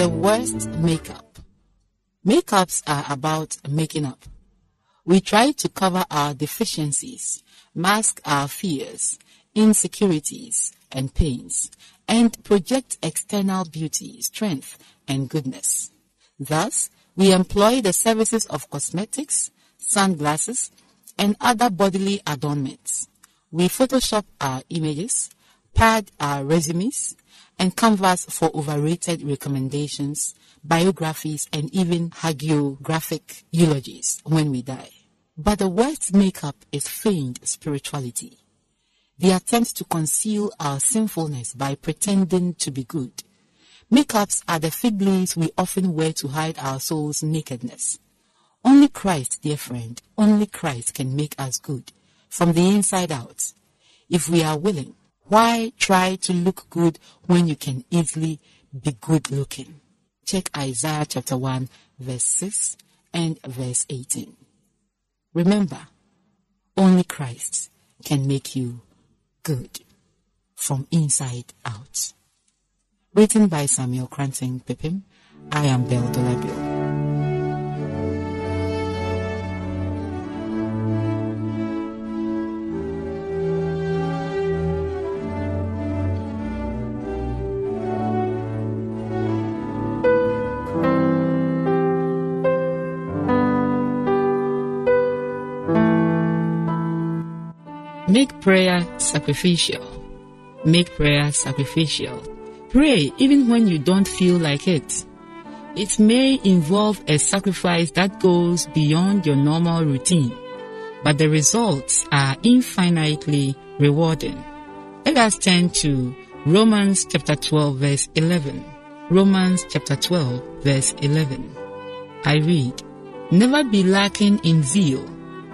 The worst makeup. Makeups are about making up. We try to cover our deficiencies, mask our fears, insecurities, and pains, and project external beauty, strength, and goodness. Thus, we employ the services of cosmetics, sunglasses, and other bodily adornments. We Photoshop our images, pad our resumes, and canvas for overrated recommendations, biographies, and even hagiographic eulogies when we die. But the worst makeup is feigned spirituality. The attempt to conceal our sinfulness by pretending to be good. Makeups are the fig leaves we often wear to hide our soul's nakedness. Only Christ, dear friend, only Christ can make us good from the inside out if we are willing. Why try to look good when you can easily be good looking? Check Isaiah chapter 1, verse 6 and verse 18. Remember, only Christ can make you good from inside out. Written by Samuel Koranteng Pipim, I am Belle Dolabio. Prayer sacrificial. Make prayer sacrificial. Pray even when you don't feel like it. It may involve a sacrifice that goes beyond your normal routine, but the results are infinitely rewarding. Let us turn to Romans chapter 12 verse 11. Romans chapter 12 verse 11. I read, Never be lacking in zeal,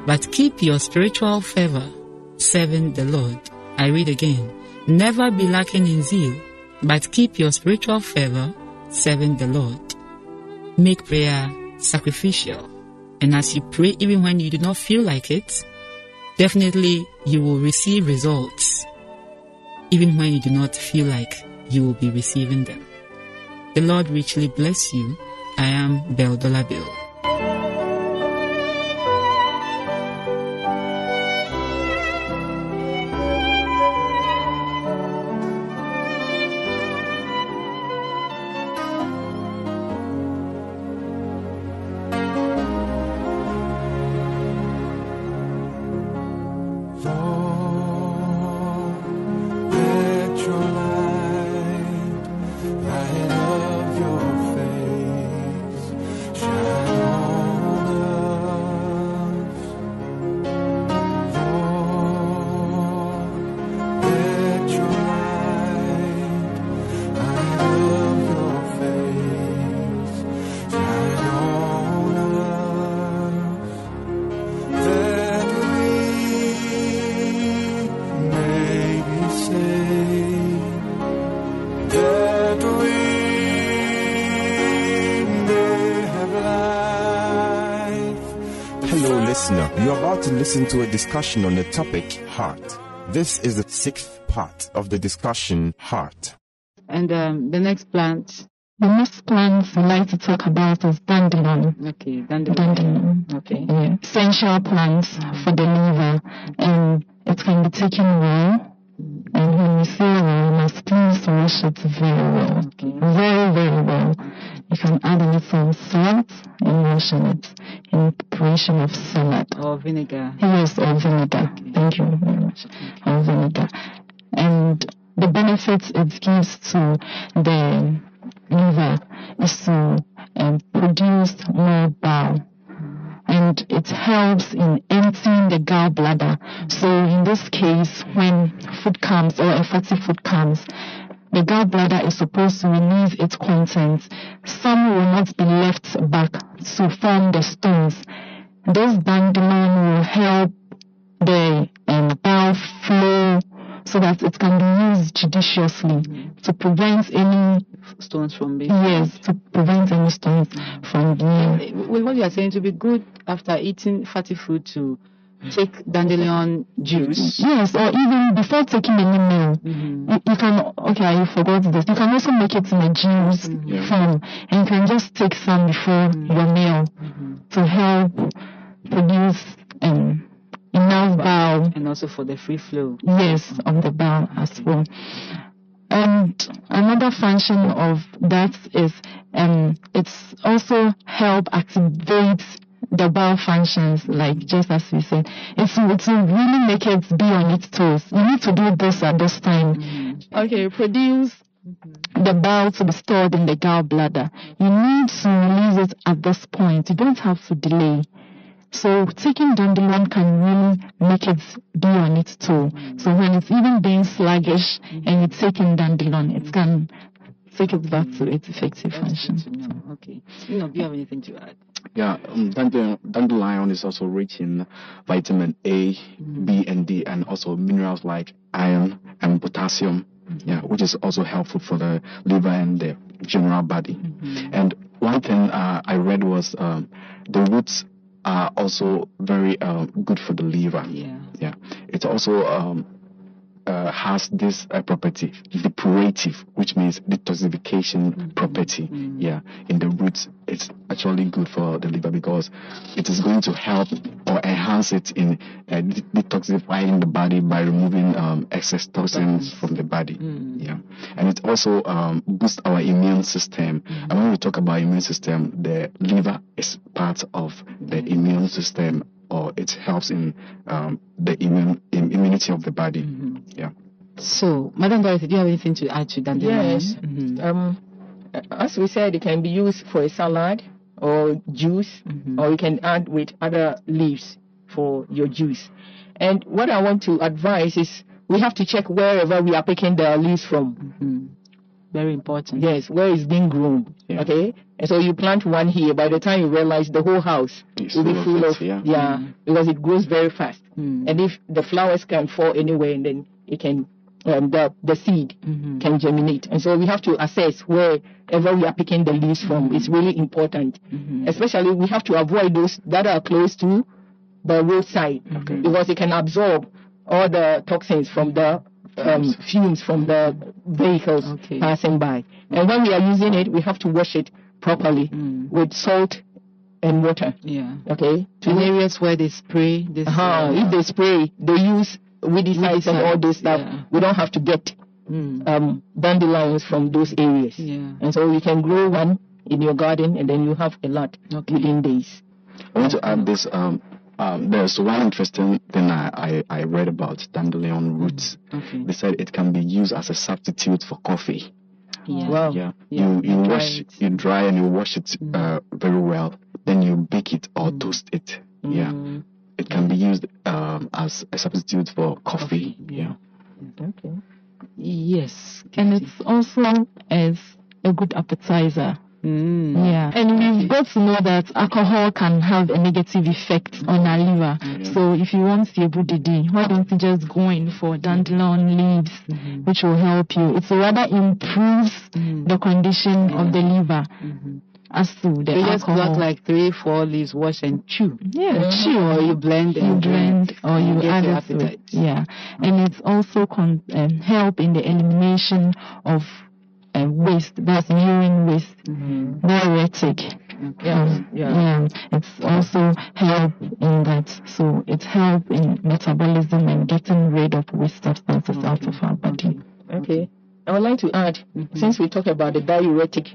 but keep your spiritual fervor serving the Lord. I read again, Never be lacking in zeal, but keep your spiritual fervor serving the Lord. Make prayer sacrificial. And as you pray, even when you do not feel like it, definitely you will receive results, even when you do not feel like you will be receiving them. The Lord richly bless you. I am Bel Bill. Hello, listener. You're about to listen to a discussion on the topic heart. This is the sixth part of the discussion heart. And um, the next plant, The next plant we like to talk about is dandelion. okay, dandelion. Dandelion. Okay. Yeah. Essential plants for the liver, and it can be taken raw. And when you see raw, you must wash it very well. Okay. Very, very well. You can add a little salt and wash it in preparation of salad. Or vinegar. Yes, or vinegar. Thank you very much. Or vinegar. And the benefits it gives to the liver is to um, produce more bile. And it helps in emptying the gallbladder. So in this case, when food comes or a fatty food comes, the gallbladder is supposed to release its contents. Some will not be left back to form the stones. This dandelion will help the um, bile flow so that it can be used judiciously to prevent any Stones from being. yes to prevent any stones from being With what you are saying, to be good after eating fatty food to take dandelion juice. yes or even before taking any meal Mhm. you, you can okay I forgot this you can also make it in a juice form and you can just take some before your meal to help produce um, enough bile And also for the free flow. yes of the bow as well. And another function of that is um it's also help activate the bowel functions like just as we said. It's it will really make it be on its toes. You need to do this at this time. Okay produce the bowel to be stored in the gallbladder. You need to release it at this point. You don't have to delay so taking dandelion can really make it be on its toe. So when it's even being sluggish and it's taking in dandelion, it can take it back to its effective That's good function. to know. Okay. You know, do you have anything to add? Yeah, um, dandelion, dandelion is also rich in vitamin A, B, and D, and also minerals like iron and potassium. Yeah, which is also helpful for the liver and the general body. And one thing uh, I read was um, the roots are also very um, good for the liver. Yeah. Yeah, it also um, uh, has this uh, property, depurative, which means detoxification property. Yeah, in the roots, it's actually good for the liver because it is going to help or enhance it in uh, detoxifying the body by removing um, excess toxins from the body. Yeah, and it also um, boosts our immune system. And when we talk about immune system, the liver is part of the immune system or it helps in um, the immune, immunity of the body. Mm-hmm. Yeah. So, Madam Dorothy, do you have anything to add to dandelion? Yes. Mhm. Um, as we said, it can be used for a salad or juice, Mhm. or you can add with other leaves for your juice. And what I want to advise is we have to check wherever we are picking the leaves from. Mhm. Very important. Yes, where it's being grown. Yeah. Okay, and so you plant one here. By the time you realize, the whole house It's will be full of full it, of yeah. yeah, because it grows very fast. Mm. And if the flowers can fall anywhere, and then it can um, the the seed Mhm. can germinate. And so we have to assess wherever we are picking the leaves from. It's really important. Mhm. Especially we have to avoid those that are close to the roadside Okay. because it can absorb all the toxins from the um, fumes from the vehicles Okay. passing by. And when we are using it, we have to wash it properly Mm. with salt and water. Yeah. Okay. To areas where they spray this. uh-huh. uh, if they spray, they use weedicides and all this stuff. yeah. We don't have to get mm. um, dandelions from those areas. Yeah. And so you can grow one in your garden and then you have a lot Okay. within days. I want to add this. Um, um, there's one interesting thing I, I, I read about dandelion roots. Okay. They said it can be used as a substitute for coffee. Yeah. Wow. Yeah, Yeah, you you you dry wash it. you dry and you wash it uh, very well. Then you bake it or toast it. Yeah, Mm, it can be used um, as a substitute for coffee. Coffee, Yeah. okay. Yes. and it's also as a good appetizer. Mm. Yeah, and we've got to know that alcohol can have a negative effect on our liver. So if you want your budidi, why don't you just go in for dandelion leaves, Mm-hmm. which will help you. It rather improves the condition of the liver as to the You just pluck like three, four leaves, wash and chew. yeah, chew Or you blend you and blend or you get add your it to it. appetite. Yeah, and it's also con- um, help in the elimination of uh, waste. That's urine waste. Diuretic. Yeah, Um, yeah. It's also help in that. So it help in metabolism and getting rid of waste substances out of our body. Okay. I would like to add, since we talk about the diuretic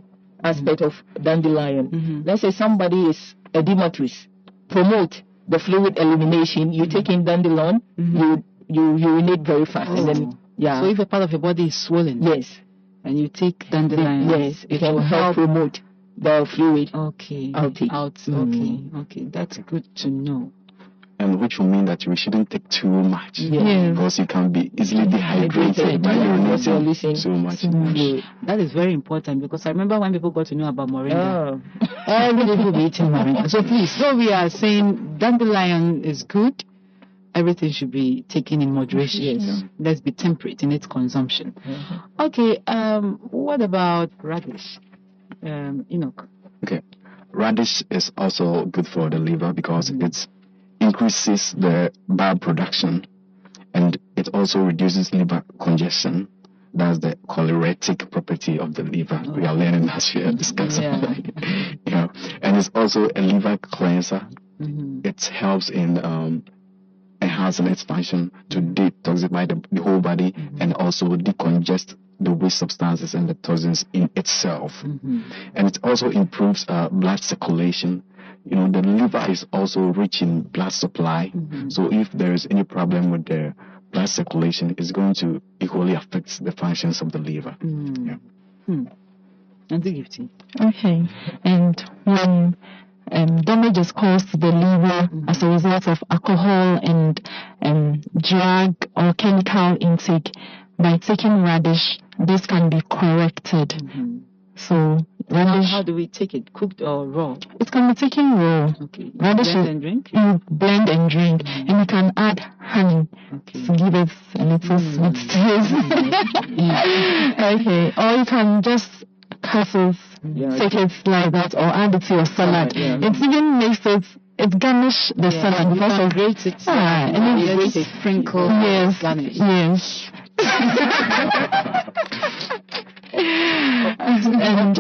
aspect of dandelion, let's say somebody is edematous, promote the fluid elimination. You take in dandelion, you you urinate very fast, and then yeah, So if a part of your body is swollen yes, and you take dandelion, yes, it, it will help help. promote the fluid. Okay. Outtake. Out. Mm. Okay. Okay. That's good to know. And which will mean that we shouldn't take too much Yes. because you can be easily dehydrated Dehydrated, by yeah, because you're urinating so much. fluid. That is very important because I remember when people got to know about moringa. Oh. Every day people be eating moringa. So please, so we are saying dandelion is good. Everything should be taken in moderation. Yes. Let's be temperate in its consumption. Okay. Um. What about radish? Um. Enoch. Okay. Radish is also good for the liver because it increases the bile production and it also reduces liver congestion. That's the choleretic property of the liver. We are learning as we are discussing. Yeah. yeah. And it's also a liver cleanser. Mm-hmm. It helps in um, enhancing an expansion to detoxify the, the whole body and also decongest the waste substances and the toxins in itself mm-hmm. and it also improves uh, blood circulation. You know, the liver is also rich in blood supply. Mm-hmm. So if there is any problem with the blood circulation, it's going to equally affect the functions of the liver. Mm-hmm. Yeah. Hmm. And the gifting. Okay, and when um, damage is caused to the liver mm-hmm. as a result of alcohol and um, drug or chemical intake, by taking radish, this can be corrected. Mm-hmm. So How, radish, how do we take it? Cooked or raw? it can be taken raw. Okay. Radish Blend and drink. You blend and drink, mm-hmm. and you can add honey Okay. to give it a little sweet taste. okay, or you can just cut it, Yeah. take it like that, or add it to your salad. yeah. It even makes it it garnish the salad You because of grate it. Ah, and and then let it sprinkle. yes, Garnish. yes. and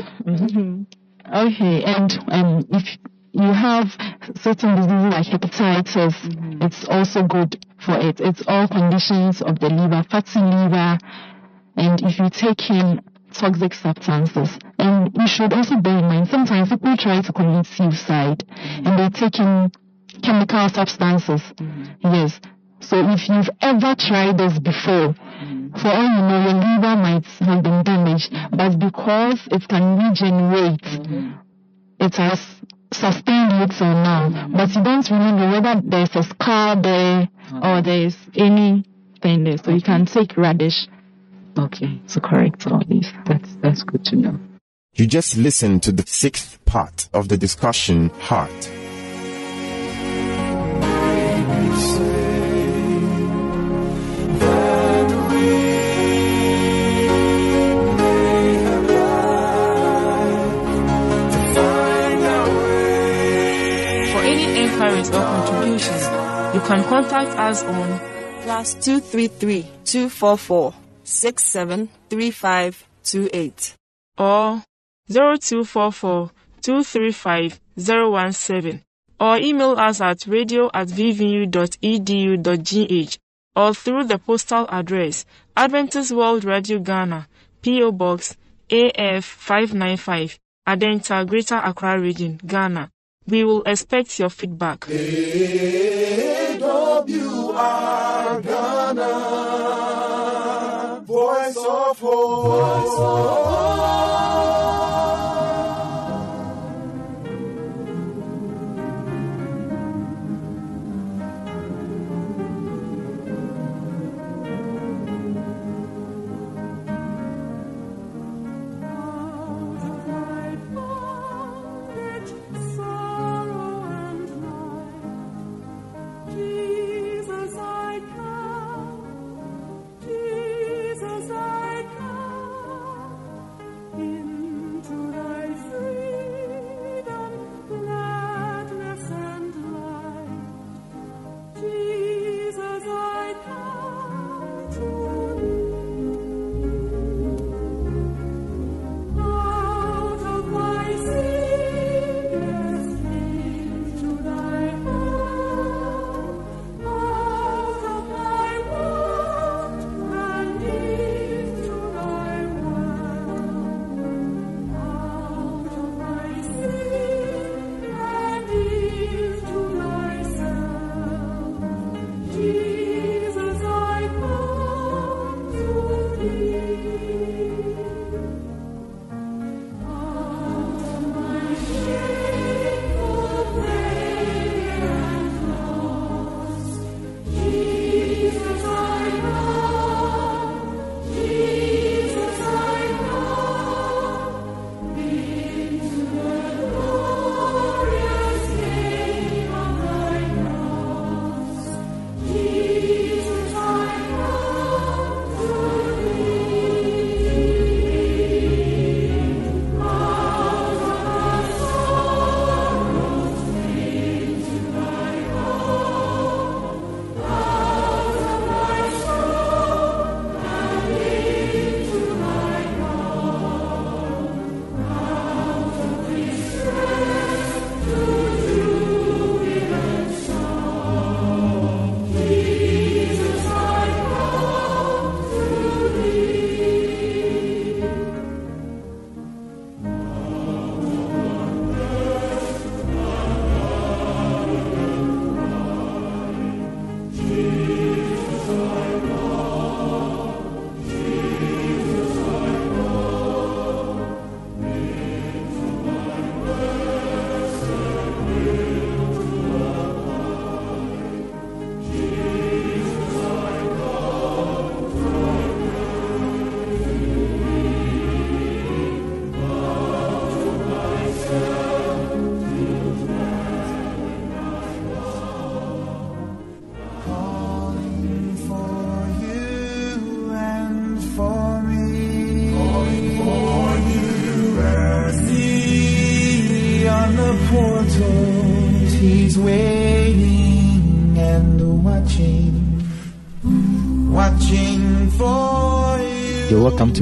okay, and um, if you have certain diseases like hepatitis, it's also good for it. It's all conditions of the liver, fatty liver, and if you take in toxic substances, and you should also bear in mind sometimes people try to commit suicide mm. and they're taking chemical substances. Mm. Yes. So if you've ever tried this before, mm. for all you know, your liver might have been damaged, but because it can regenerate, mm-hmm. it has sustained you till now. But you don't really know whether there's a scar there uh-huh. or there's anything there. So you can take radish Okay. so correct all this. That's that's good to know. You just listened to the sixth part of the discussion Heart. that we may have life to find our way. For any inquiries or contributions, you can contact us on plus two three three two four four six seven three five two eight. or 0244 235 017 or email us at radio at vvu.edu.gh or through the postal address Adventist World Radio Ghana, P.O. Box AF 595, Adenta, Greater Accra Region, Ghana. We will expect your feedback. AWR Ghana, voice of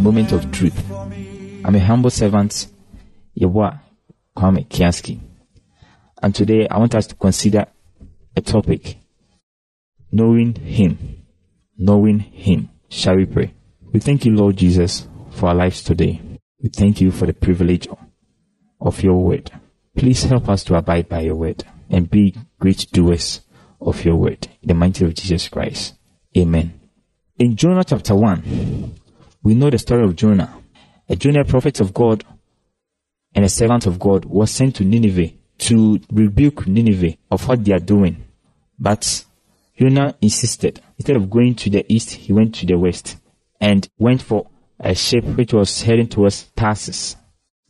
Moment of Truth. I'm a humble servant, Yewa Kwame Kiaski. And today I want us to consider a topic knowing Him. Knowing Him. Shall we pray? We thank you, Lord Jesus, for our lives today. We thank you for the privilege of your word. Please help us to abide by your word and be great doers of your word. In the mighty of Jesus Christ. Amen. In Jonah chapter 1, we know the story of Jonah. A junior prophet of God and a servant of God was sent to Nineveh to rebuke Nineveh of what they are doing. But Jonah insisted. Instead of going to the east, he went to the west and went for a ship which was heading towards Tarsus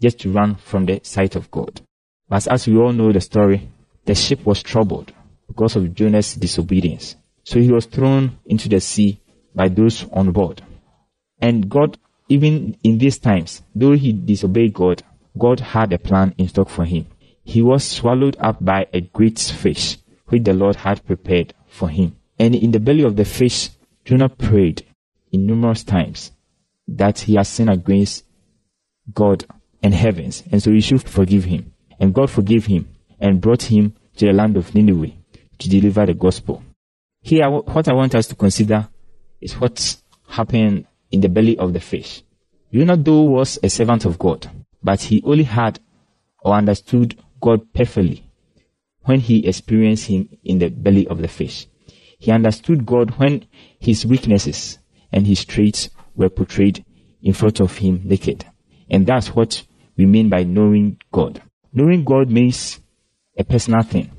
just to run from the sight of God. But as we all know the story, the ship was troubled because of Jonah's disobedience. So he was thrown into the sea by those on board. And God, even in these times, though he disobeyed God, God had a plan in stock for him. He was swallowed up by a great fish, which the Lord had prepared for him. And in the belly of the fish, Jonah prayed in numerous times that he has sinned against God and heavens, and so he should forgive him. And God forgave him and brought him to the land of Nineveh to deliver the gospel. Here, what I want us to consider is what happened in the belly of the fish. Jonah, though, was a servant of God, but he only had or understood God perfectly when he experienced him in the belly of the fish. He understood God when his weaknesses and his traits were portrayed in front of him naked. And that's what we mean by knowing God. Knowing God means a personal thing.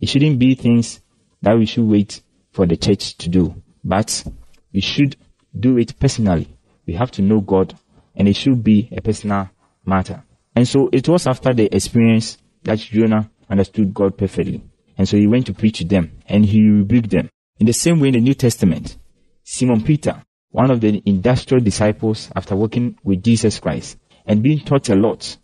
It shouldn't be things that we should wait for the church to do, but we should do it personally. We have to know God and it should be a personal matter. And so it was after the experience that Jonah understood God perfectly. And so he went to preach to them and he rebuked them. In the same way in the New Testament, Simon Peter, one of the industrial disciples after working with Jesus Christ and being taught a lot,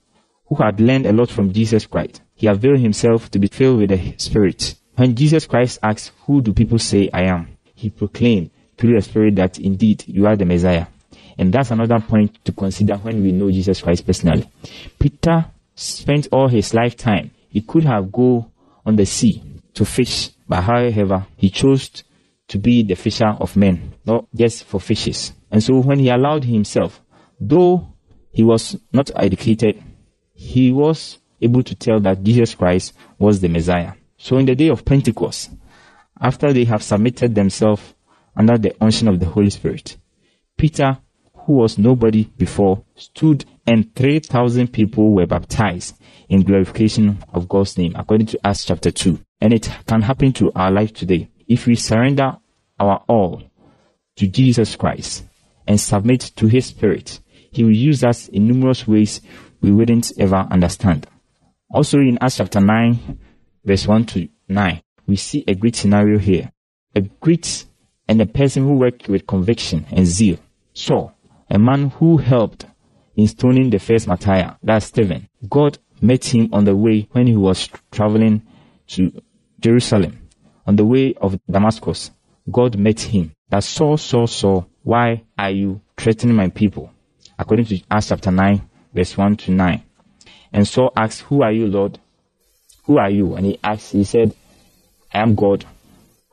who had learned a lot from Jesus Christ, he availed himself to be filled with the Spirit. When Jesus Christ asked, Who do people say I am? He proclaimed through the Spirit that indeed you are the Messiah. And that's another point to consider when we know Jesus Christ personally. Peter spent all his lifetime. He could have go on the sea to fish, but however, he chose to be the fisher of men, not just for fishes. And so when he allowed himself, though he was not educated, he was able to tell that Jesus Christ was the Messiah. So in the day of Pentecost, after they have submitted themselves under the unction of the Holy Spirit, Peter, who was nobody before, stood and 3,000 people were baptized in glorification of God's name, according to Acts chapter 2. And it can happen to our life today. If we surrender our all to Jesus Christ and submit to His Spirit, He will use us in numerous ways we wouldn't ever understand. Also in Acts chapter 9, verse 1 to 9, we see a great scenario here. A great and a person who worked with conviction and zeal. Saul, a man who helped in stoning the first martyr, that's Stephen. God met him on the way when he was traveling to Jerusalem. On the way of Damascus, God met him. That Saul, Saul, Saul, why are you threatening my people? According to Acts chapter 9, verse 1 to 9. And Saul asked, Who are you, Lord? Who are you? And he asked, he said, I am God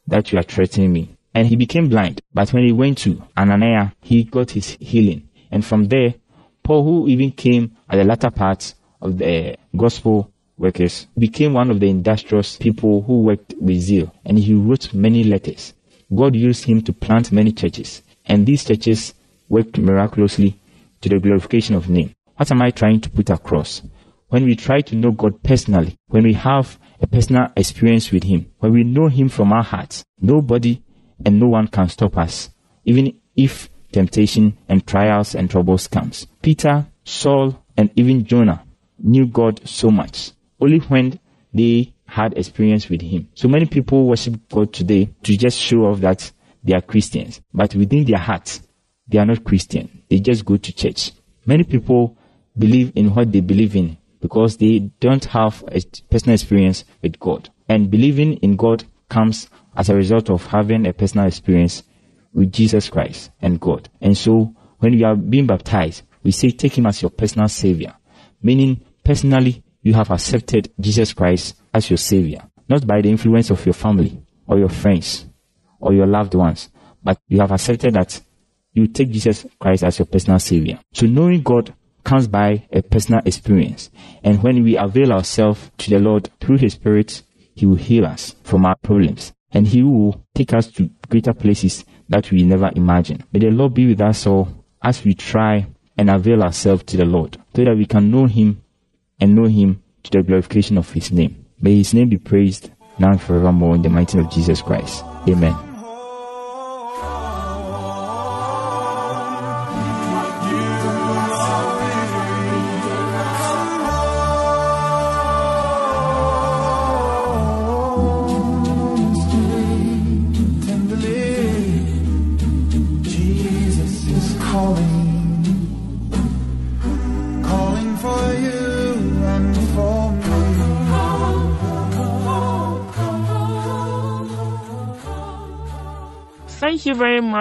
that you are threatening me. And he became blind. But when he went to Ananias, he got his healing. And from there, Paul, who even came at the latter part of the uh, gospel workers, became one of the industrious people who worked with zeal. And he wrote many letters. God used him to plant many churches. And these churches worked miraculously to the glorification of name. What am I trying to put across? When we try to know God personally, when we have a personal experience with Him, when we know Him from our hearts, nobody and no one can stop us, even if temptation and trials and troubles comes. Peter, Saul, and even Jonah knew God so much only when they had experience with Him. So many people worship God today to just show off that they are Christians, but within their hearts, they are not Christian. They just go to church. Many people believe in what they believe in because they don't have a personal experience with God. And believing in God comes as a result of having a personal experience with Jesus Christ and God. And so when you are being baptized, we say take him as your personal savior, meaning personally you have accepted Jesus Christ as your savior, not by the influence of your family or your friends or your loved ones, but you have accepted that you take Jesus Christ as your personal savior. So knowing God comes by a personal experience. And when we avail ourselves to the Lord through His Spirit, He will heal us from our problems and He will take us to greater places that we never imagined. May the Lord be with us all as we try and avail ourselves to the Lord so that we can know Him and know Him to the glorification of His name. May His name be praised now and forevermore in the mighty name of Jesus Christ. Amen.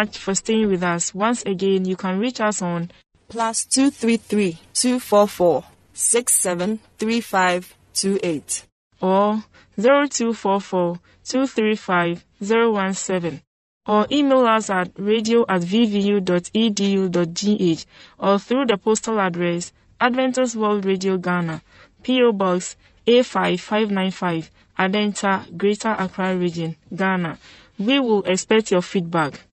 Much for staying with us. Once again, you can reach us on plus two three three two four four six seven three five two eight. or 0244 235 017 or email us at radio at vvu.edu.gh or through the postal address Adventist World Radio Ghana, P.O. Box A5595, Adenta, Greater Accra Region, Ghana. We will expect your feedback.